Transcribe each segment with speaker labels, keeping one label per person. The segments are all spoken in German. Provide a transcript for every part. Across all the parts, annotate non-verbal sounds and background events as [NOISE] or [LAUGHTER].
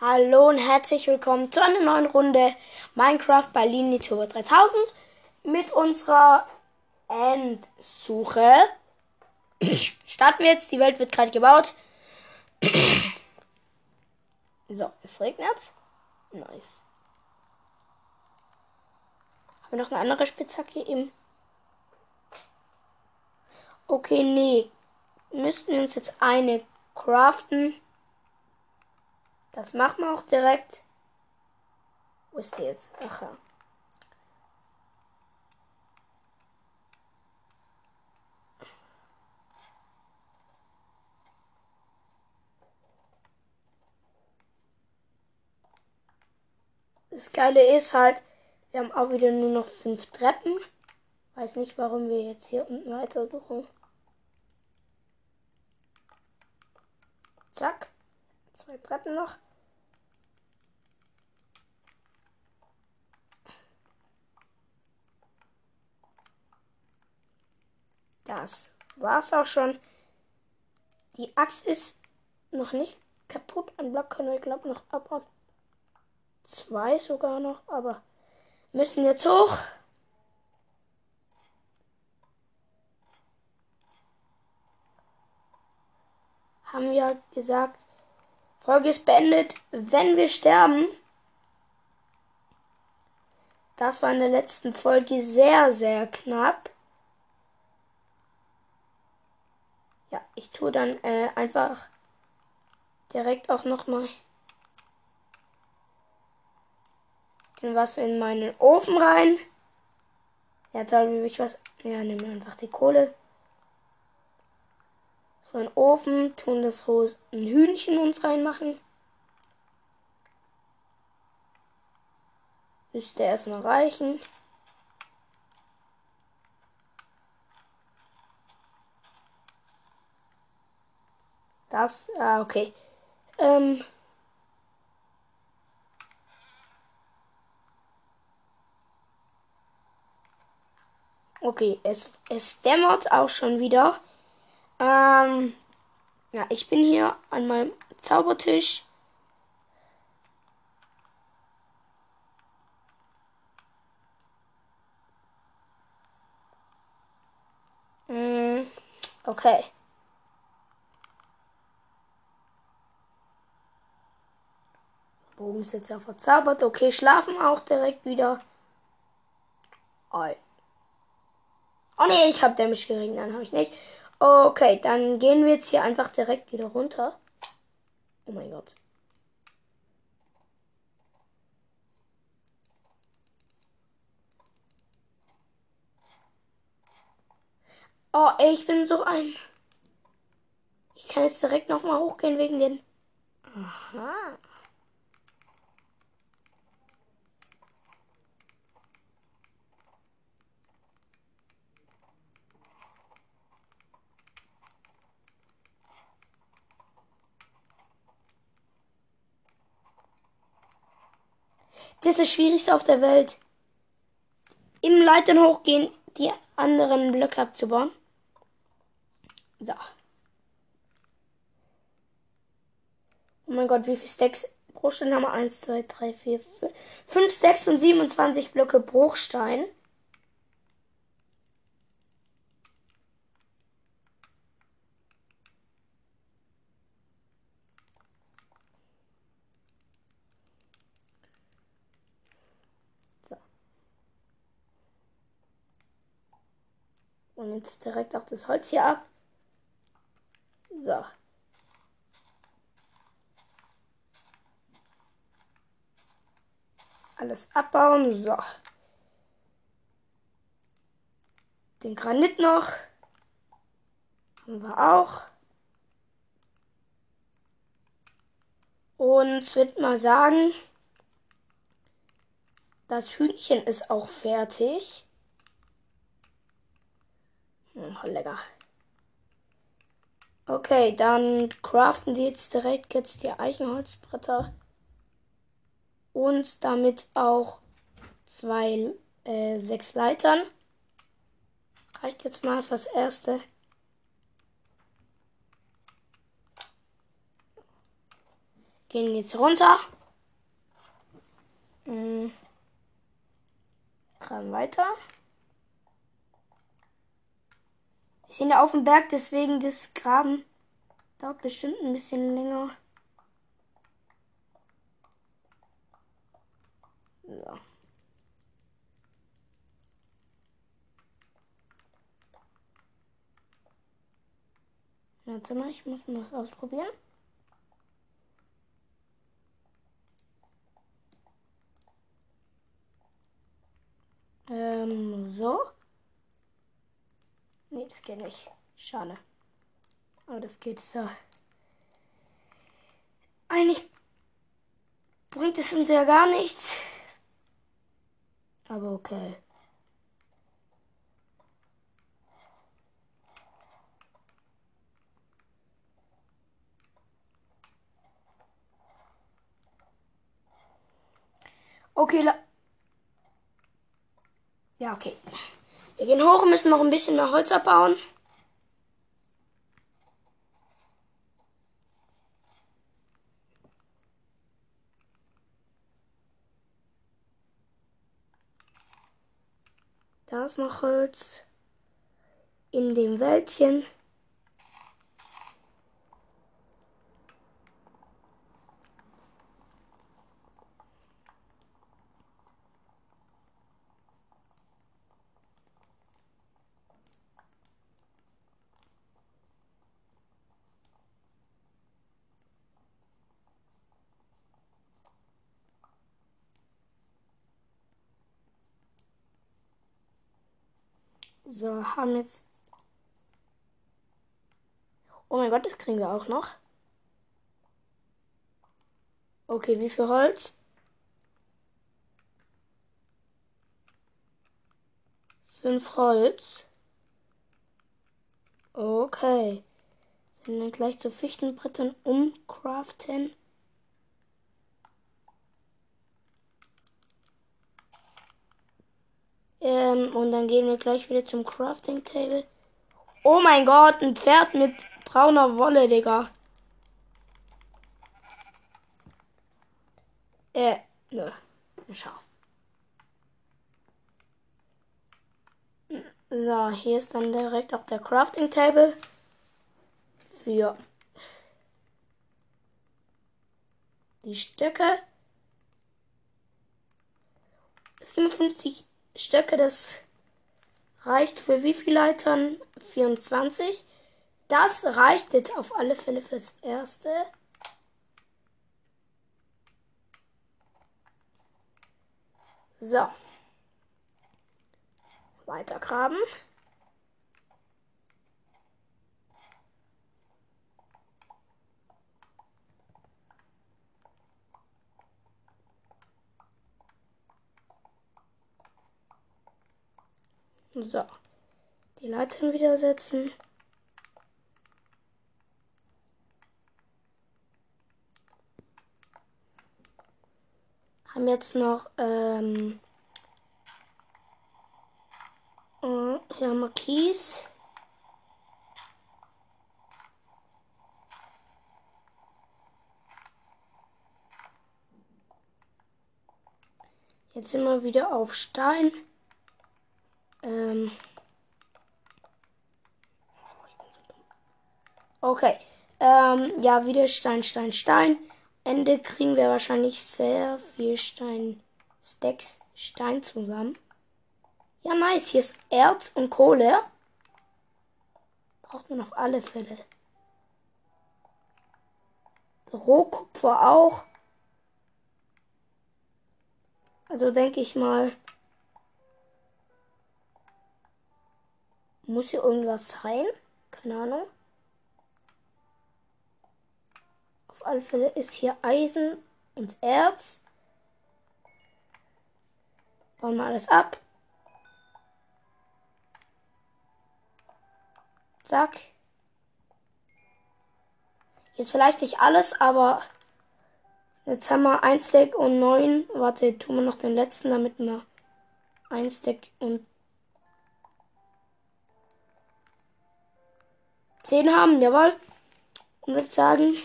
Speaker 1: Hallo und herzlich willkommen zu einer neuen Runde Minecraft bei Linie Turbo 3000 mit unserer Endsuche. [CLEARS THROAT] Starten wir jetzt, die Welt wird gerade gebaut. [CLEARS THROAT] so, es regnet. Nice. Haben wir noch eine andere Spitzhacke im. Okay, nee. Müssten wir uns jetzt eine craften. Das machen wir auch direkt. Wo ist die jetzt? Ach ja. Das Geile ist halt, wir haben auch wieder nur noch fünf Treppen. Weiß nicht, warum wir jetzt hier unten weiter suchen. Zack. Zwei Treppen noch. Das war's auch schon. Die Axt ist noch nicht kaputt. Ein Block können wir, glaube noch abbauen. Zwei sogar noch, aber müssen jetzt hoch. Haben wir gesagt, Folge ist beendet, wenn wir sterben. Das war in der letzten Folge sehr, sehr knapp. Ja, ich tue dann äh, einfach direkt auch nochmal was in meinen Ofen rein. Ja, da will ich was. Ja, nehmen wir einfach die Kohle. So einen Ofen, tun das so ein Hühnchen uns reinmachen. Müsste erstmal reichen. Das, ah, okay. Ähm. Okay, es, es dämmert auch schon wieder. Ähm, ja, ich bin hier an meinem Zaubertisch. Mm, okay. Bogen ist jetzt ja verzaubert. Okay, schlafen auch direkt wieder. Oh, nee, ich habe dämlich gering, dann habe ich nicht. Okay, dann gehen wir jetzt hier einfach direkt wieder runter. Oh mein Gott. Oh, ey, ich bin so ein. Ich kann jetzt direkt nochmal hochgehen wegen den. Aha. Das ist das Schwierigste auf der Welt. Im Leitern hochgehen, die anderen Blöcke abzubauen. So. Oh mein Gott, wie viele Stacks Bruchstein haben wir? 1, 2, 3, 4, 5. 5 Stacks und 27 Blöcke Bruchstein. Und jetzt direkt auch das Holz hier ab. So. Alles abbauen. So. Den Granit noch. Haben wir auch. Und wird mal sagen, das Hühnchen ist auch fertig. Oh, lecker. Okay, dann craften wir jetzt direkt jetzt die Eichenholzbretter. Und damit auch zwei, äh, sechs Leitern. Reicht jetzt mal fürs erste. Gehen jetzt runter. Mhm. Graben weiter. Wir sind ja auf dem Berg, deswegen das Graben dauert bestimmt ein bisschen länger. So. Warte mal, ich muss mal was ausprobieren. Ähm, so. Nee, das geht nicht. Schade. Aber das geht so. Eigentlich bringt es uns ja gar nichts. Aber okay. Okay, ja, okay. Wir gehen hoch und müssen noch ein bisschen mehr Holz abbauen. Da ist noch Holz in dem Wäldchen. So, haben jetzt. Oh mein Gott, das kriegen wir auch noch. Okay, wie viel Holz? Fünf Holz. Okay. Sind dann gleich zu Fichtenbrettern umcraften. Ähm, und dann gehen wir gleich wieder zum Crafting Table. Oh mein Gott, ein Pferd mit brauner Wolle, Digga. Äh, nö. Ein Schaf. So, hier ist dann direkt auch der Crafting Table. Für die Stöcke. 57 Stöcke, das reicht für wie viele Leitern? 24. Das reicht jetzt auf alle Fälle fürs Erste. So. Weiter graben. So. Die Leitern wieder setzen. Haben jetzt noch ähm, äh, hier haben wir Kies. Jetzt wir wieder auf Stein. Ähm. Okay. Ähm, ja, wieder Stein, Stein, Stein. Ende kriegen wir wahrscheinlich sehr viel Stein. Stacks Stein zusammen. Ja, nice. Hier ist Erz und Kohle. Braucht man auf alle Fälle. Rohkupfer auch. Also denke ich mal, Muss hier irgendwas sein? Keine Ahnung. Auf alle Fälle ist hier Eisen und Erz. Bauen wir alles ab. Zack. Jetzt vielleicht nicht alles, aber jetzt haben wir ein Stack und neun. Warte, tun wir noch den letzten, damit wir ein Stack und 10 haben, jawohl. Und würde sagen,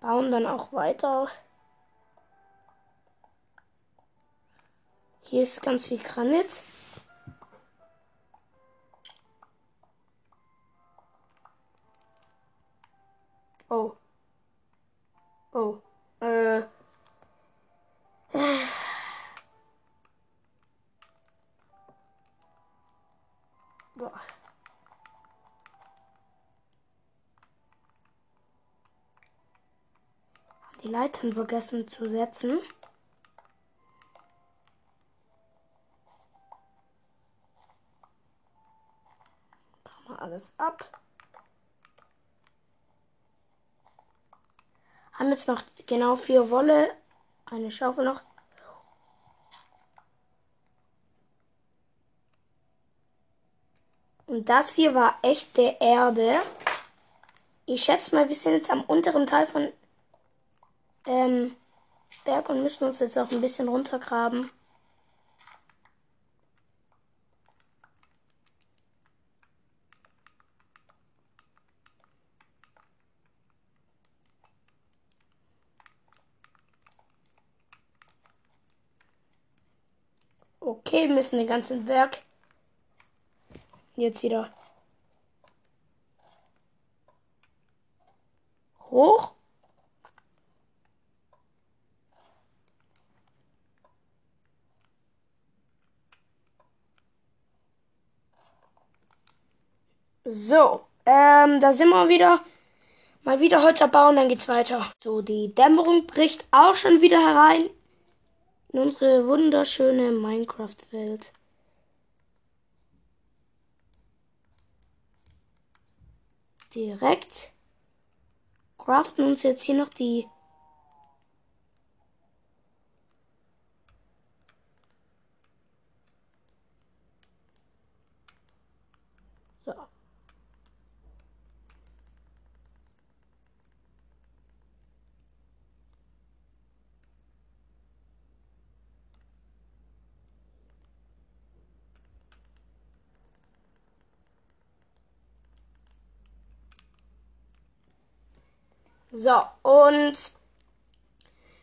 Speaker 1: Bauen dann auch weiter. Hier ist ganz viel Granit. Leitern vergessen zu setzen. Machen wir alles ab. Haben jetzt noch genau vier Wolle. Eine Schaufel noch. Und das hier war echte Erde. Ich schätze mal, wir sind jetzt am unteren Teil von ähm, Berg und müssen uns jetzt auch ein bisschen runtergraben. Okay, müssen den ganzen Berg jetzt wieder hoch. So, ähm, da sind wir wieder. Mal wieder Holz abbauen, dann geht's weiter. So, die Dämmerung bricht auch schon wieder herein in unsere wunderschöne Minecraft-Welt. Direkt craften uns jetzt hier noch die So. So, und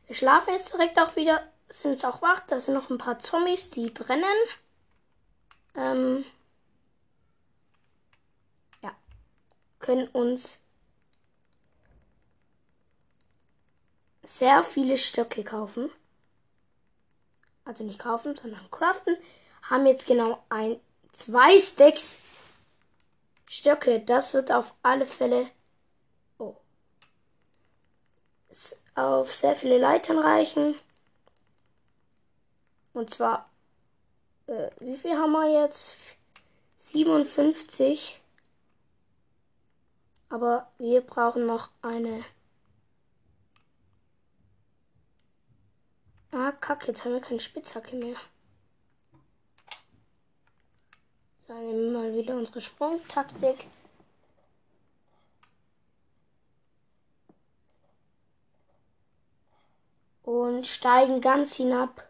Speaker 1: wir schlafen jetzt direkt auch wieder. Sind jetzt auch wach. Da sind noch ein paar Zombies, die brennen. Ähm, ja. Können uns sehr viele Stöcke kaufen. Also nicht kaufen, sondern craften. Haben jetzt genau ein, zwei Stacks Stöcke. Das wird auf alle Fälle auf sehr viele Leitern reichen. Und zwar, äh, wie viel haben wir jetzt? 57. Aber wir brauchen noch eine. Ah, kacke, jetzt haben wir keine Spitzhacke mehr. So, nehmen wir mal wieder unsere Sprungtaktik. Und steigen ganz hinab.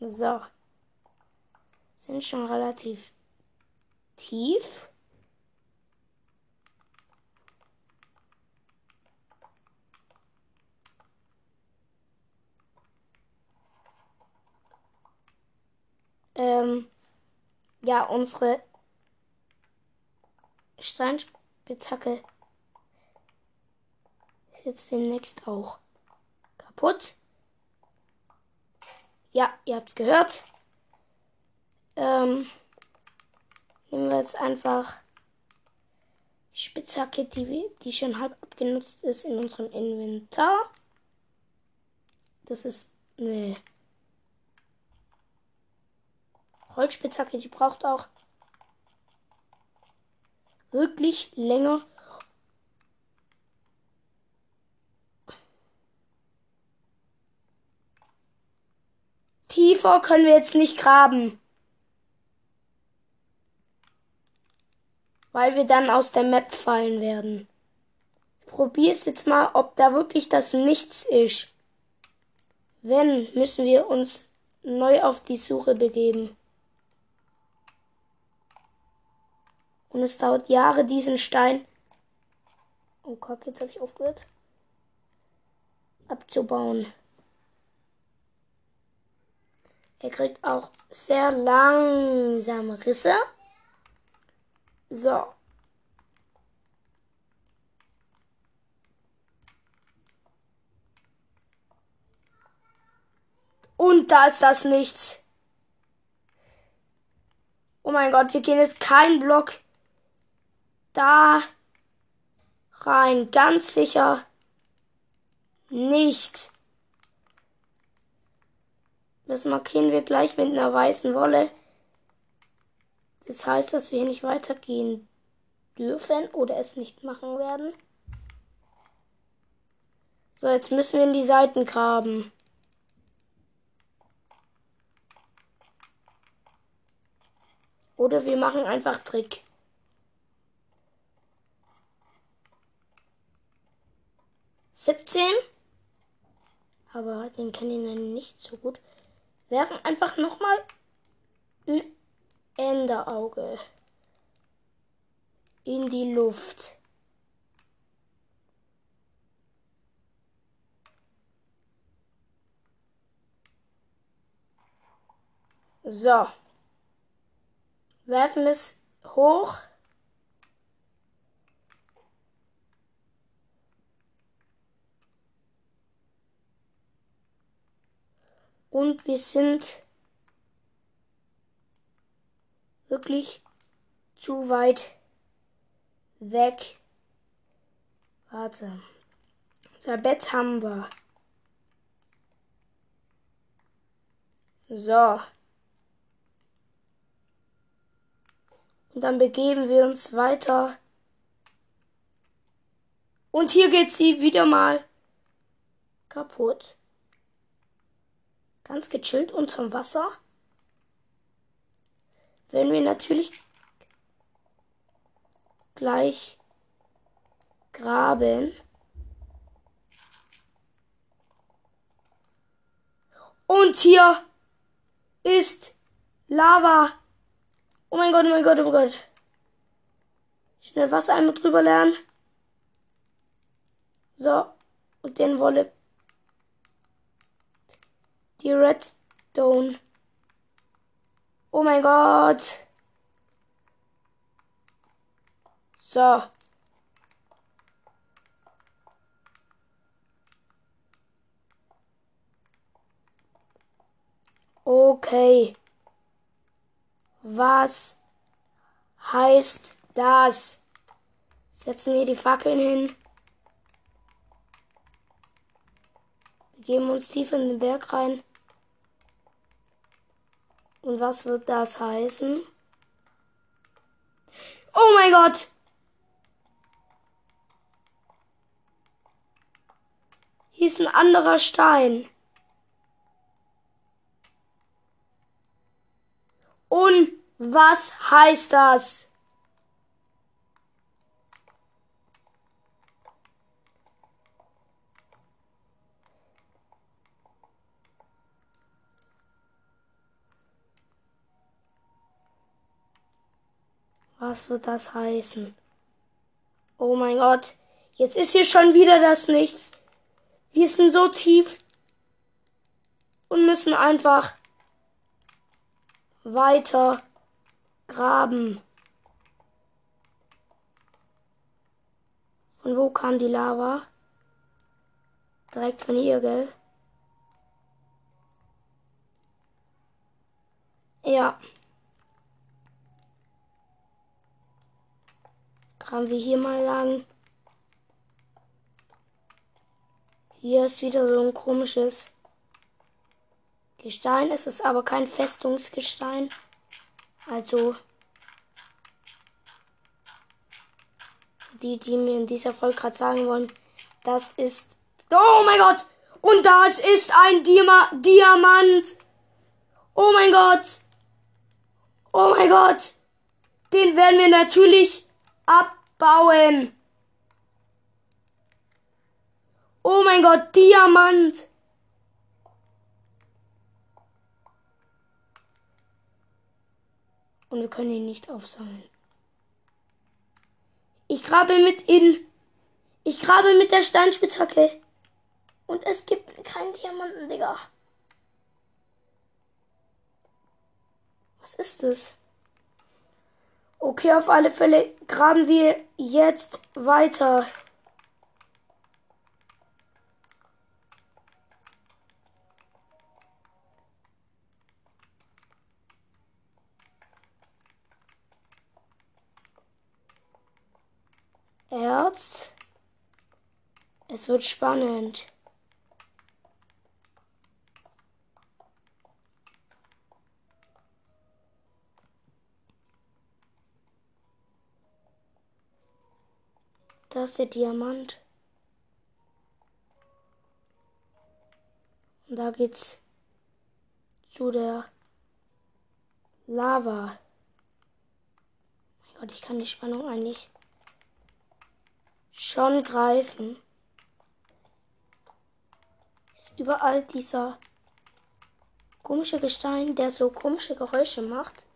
Speaker 1: So. Sind schon relativ tief. ähm, ja, unsere Steinspitzhacke ist jetzt demnächst auch kaputt. Ja, ihr habt's gehört. Ähm, nehmen wir jetzt einfach die Spitzhacke, die, die schon halb abgenutzt ist, in unserem Inventar. Das ist eine Holzspitzhacke, die braucht auch wirklich länger. Tiefer können wir jetzt nicht graben. Weil wir dann aus der Map fallen werden. probiere es jetzt mal, ob da wirklich das Nichts ist. Wenn, müssen wir uns neu auf die Suche begeben. Und es dauert Jahre, diesen Stein. Oh Gott, jetzt habe ich aufgehört. Abzubauen. Er kriegt auch sehr langsame Risse. So. Und da ist das nichts. Oh mein Gott, wir gehen jetzt keinen Block da rein. Ganz sicher nicht. Das markieren wir gleich mit einer weißen Wolle. Das heißt, dass wir nicht weitergehen dürfen oder es nicht machen werden. So, jetzt müssen wir in die Seiten graben. Oder wir machen einfach Trick. Siebzehn. Aber den kann ich nicht so gut. Werfen einfach nochmal ein Enderauge in die Luft. So werfen es hoch. Und wir sind wirklich zu weit weg. Warte. Unser Bett haben wir. So. Und dann begeben wir uns weiter. Und hier geht sie wieder mal kaputt. Ganz gechillt unterm Wasser. Wenn wir natürlich gleich graben. Und hier ist Lava. Oh mein Gott, oh mein Gott, oh mein Gott. Schnell Wasser einmal drüber lernen. So. Und den Wolle. Die Redstone. Oh mein Gott. So. Okay. Was heißt das? Setzen hier die Fackeln hin. Wir geben uns tief in den Berg rein. Und was wird das heißen? Oh mein Gott! Hier ist ein anderer Stein. Und was heißt das? Was wird das heißen? Oh mein Gott. Jetzt ist hier schon wieder das Nichts. Wir sind so tief und müssen einfach weiter graben. Von wo kam die Lava? Direkt von hier, gell? Ja. Graben wir hier mal lang. Hier ist wieder so ein komisches Gestein. Es ist aber kein Festungsgestein. Also die, die mir in dieser Folge gerade sagen wollen, das ist. Oh mein Gott! Und das ist ein Diama Diamant! Oh mein Gott! Oh mein Gott! Den werden wir natürlich abbauen. Oh mein Gott, Diamant! Und wir können ihn nicht aufsammeln. Ich grabe mit in. Ich grabe mit der Steinspitzhacke. Und es gibt keinen Diamanten, Digga. Was ist das? Okay, auf alle Fälle graben wir jetzt weiter. Erz. Es wird spannend. Da ist der Diamant. Und da geht's zu der Lava. Mein Gott, ich kann die Spannung eigentlich schon greifen. Ist überall dieser komische Gestein, der so komische Geräusche macht.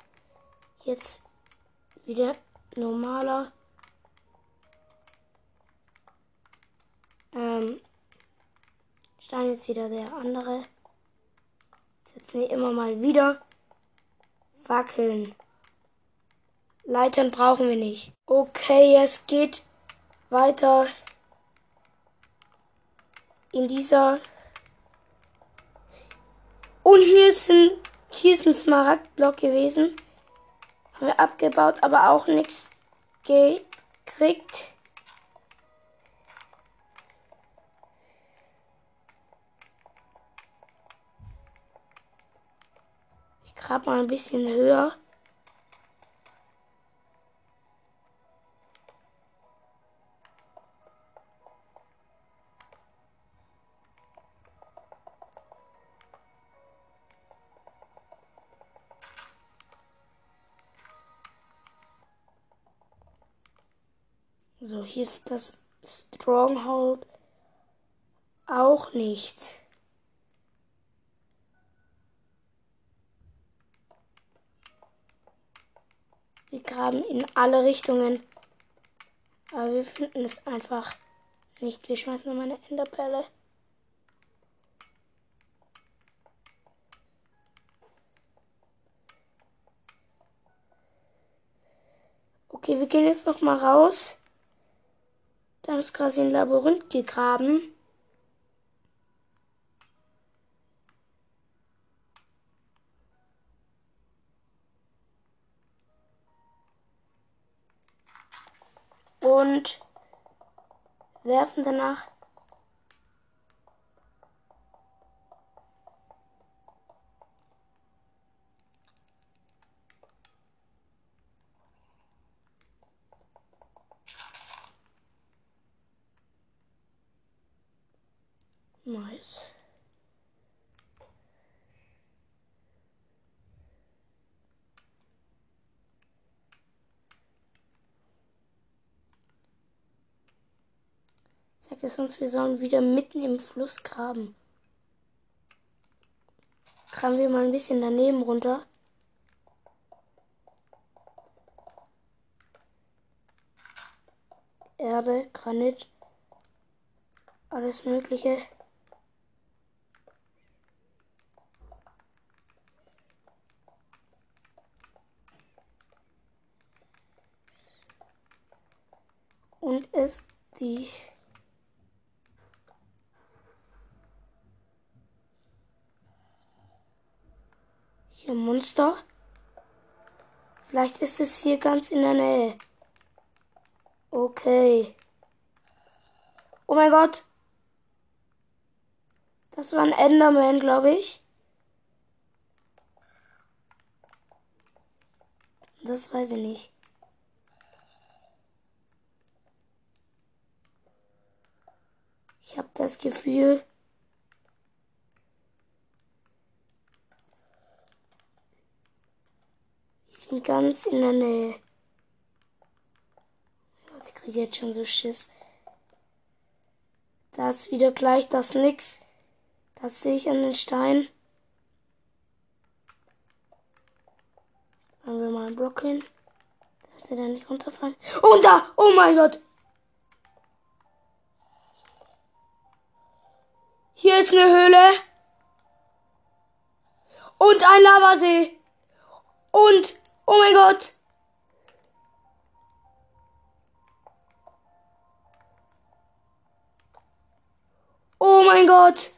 Speaker 1: Jetzt wieder normaler. Ähm, Stein jetzt wieder der andere. Setzen wir immer mal wieder. Wackeln. Leitern brauchen wir nicht. Okay, es geht weiter in dieser. Und hier ist ein, hier ist ein Smaragdblock gewesen. Haben wir abgebaut, aber auch nichts gekriegt. Grab mal ein bisschen höher. So, hier ist das Stronghold auch nicht. Graben in alle Richtungen. Aber wir finden es einfach nicht. Wir schmeißen nochmal eine Enderperle. Okay, wir gehen jetzt noch mal raus. Da ist quasi ein Labyrinth gegraben. Und werfen danach Nice. Es uns, wir sollen wieder mitten im Fluss graben. Graben wir mal ein bisschen daneben runter. Erde, Granit, alles Mögliche. und ist die hier Monster. Vielleicht ist es hier ganz in der Nähe. Okay. Oh mein Gott. Das war ein Enderman, glaube ich. Das weiß ich nicht. Ich habe das Gefühl, ich sind ganz in der Nähe. Ich kriege jetzt schon so Schiss, Da ist wieder gleich das Nix. Das sehe ich an den Stein. Machen wir mal einen Block hin. Dass er da nicht runterfallen. Und da! Oh mein Gott! Hier ist eine Höhle. Und ein Lavasee. Und, oh mein Gott. Oh mein Gott.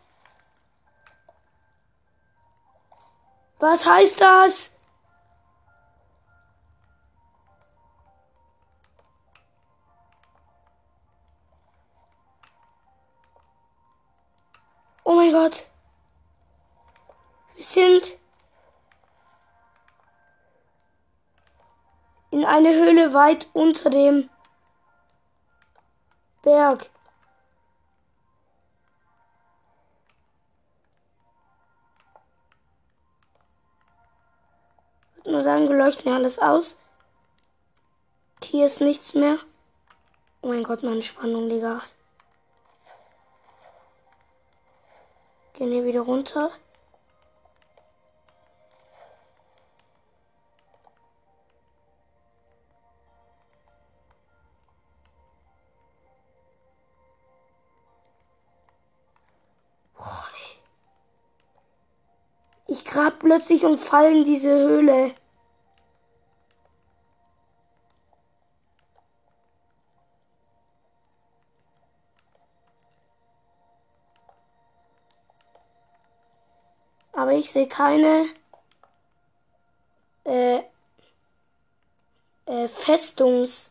Speaker 1: Was heißt das? Oh mein Gott. Wir sind in eine Höhle weit unter dem Berg. Würde nur sagen, wir leuchten alles aus. Hier ist nichts mehr. Oh mein Gott, meine Spannung, Digga. Gehen hier wieder runter. Grab plötzlich und fall in diese Höhle. Aber ich sehe keine äh, äh, Festungs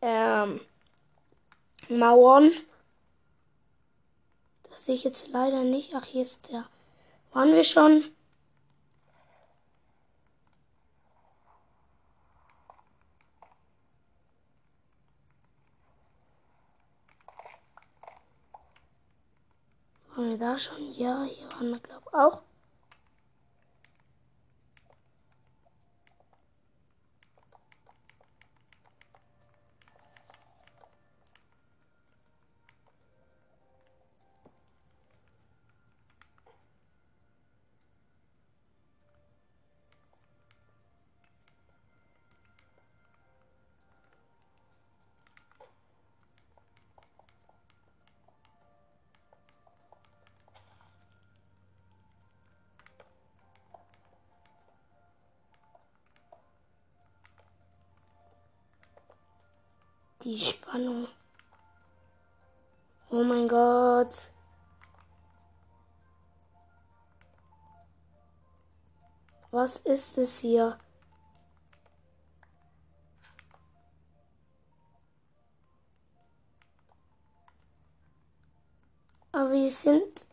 Speaker 1: ähm, Mauern. Das sehe ich jetzt leider nicht. Ach, hier ist der. Waren wir schon? Waren wir da schon? Ja, hier waren wir, glaube ich, auch. Die Spannung. Oh mein Gott. Was ist es hier? Aber wir sind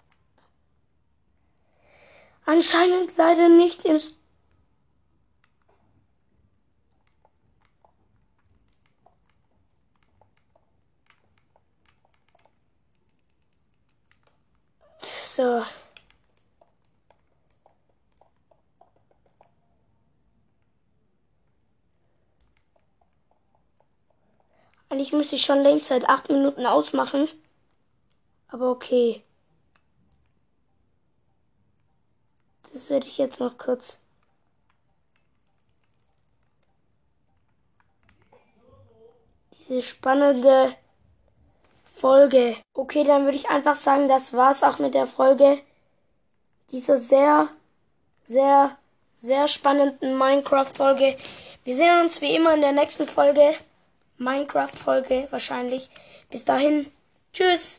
Speaker 1: anscheinend leider nicht im So. Eigentlich müsste ich schon längst seit acht Minuten ausmachen. Aber okay. Das werde ich jetzt noch kurz. Diese spannende Folge. Okay, dann würde ich einfach sagen, das war's auch mit der Folge. Dieser sehr, sehr, sehr spannenden Minecraft-Folge. Wir sehen uns wie immer in der nächsten Folge. Minecraft-Folge wahrscheinlich. Bis dahin. Tschüss.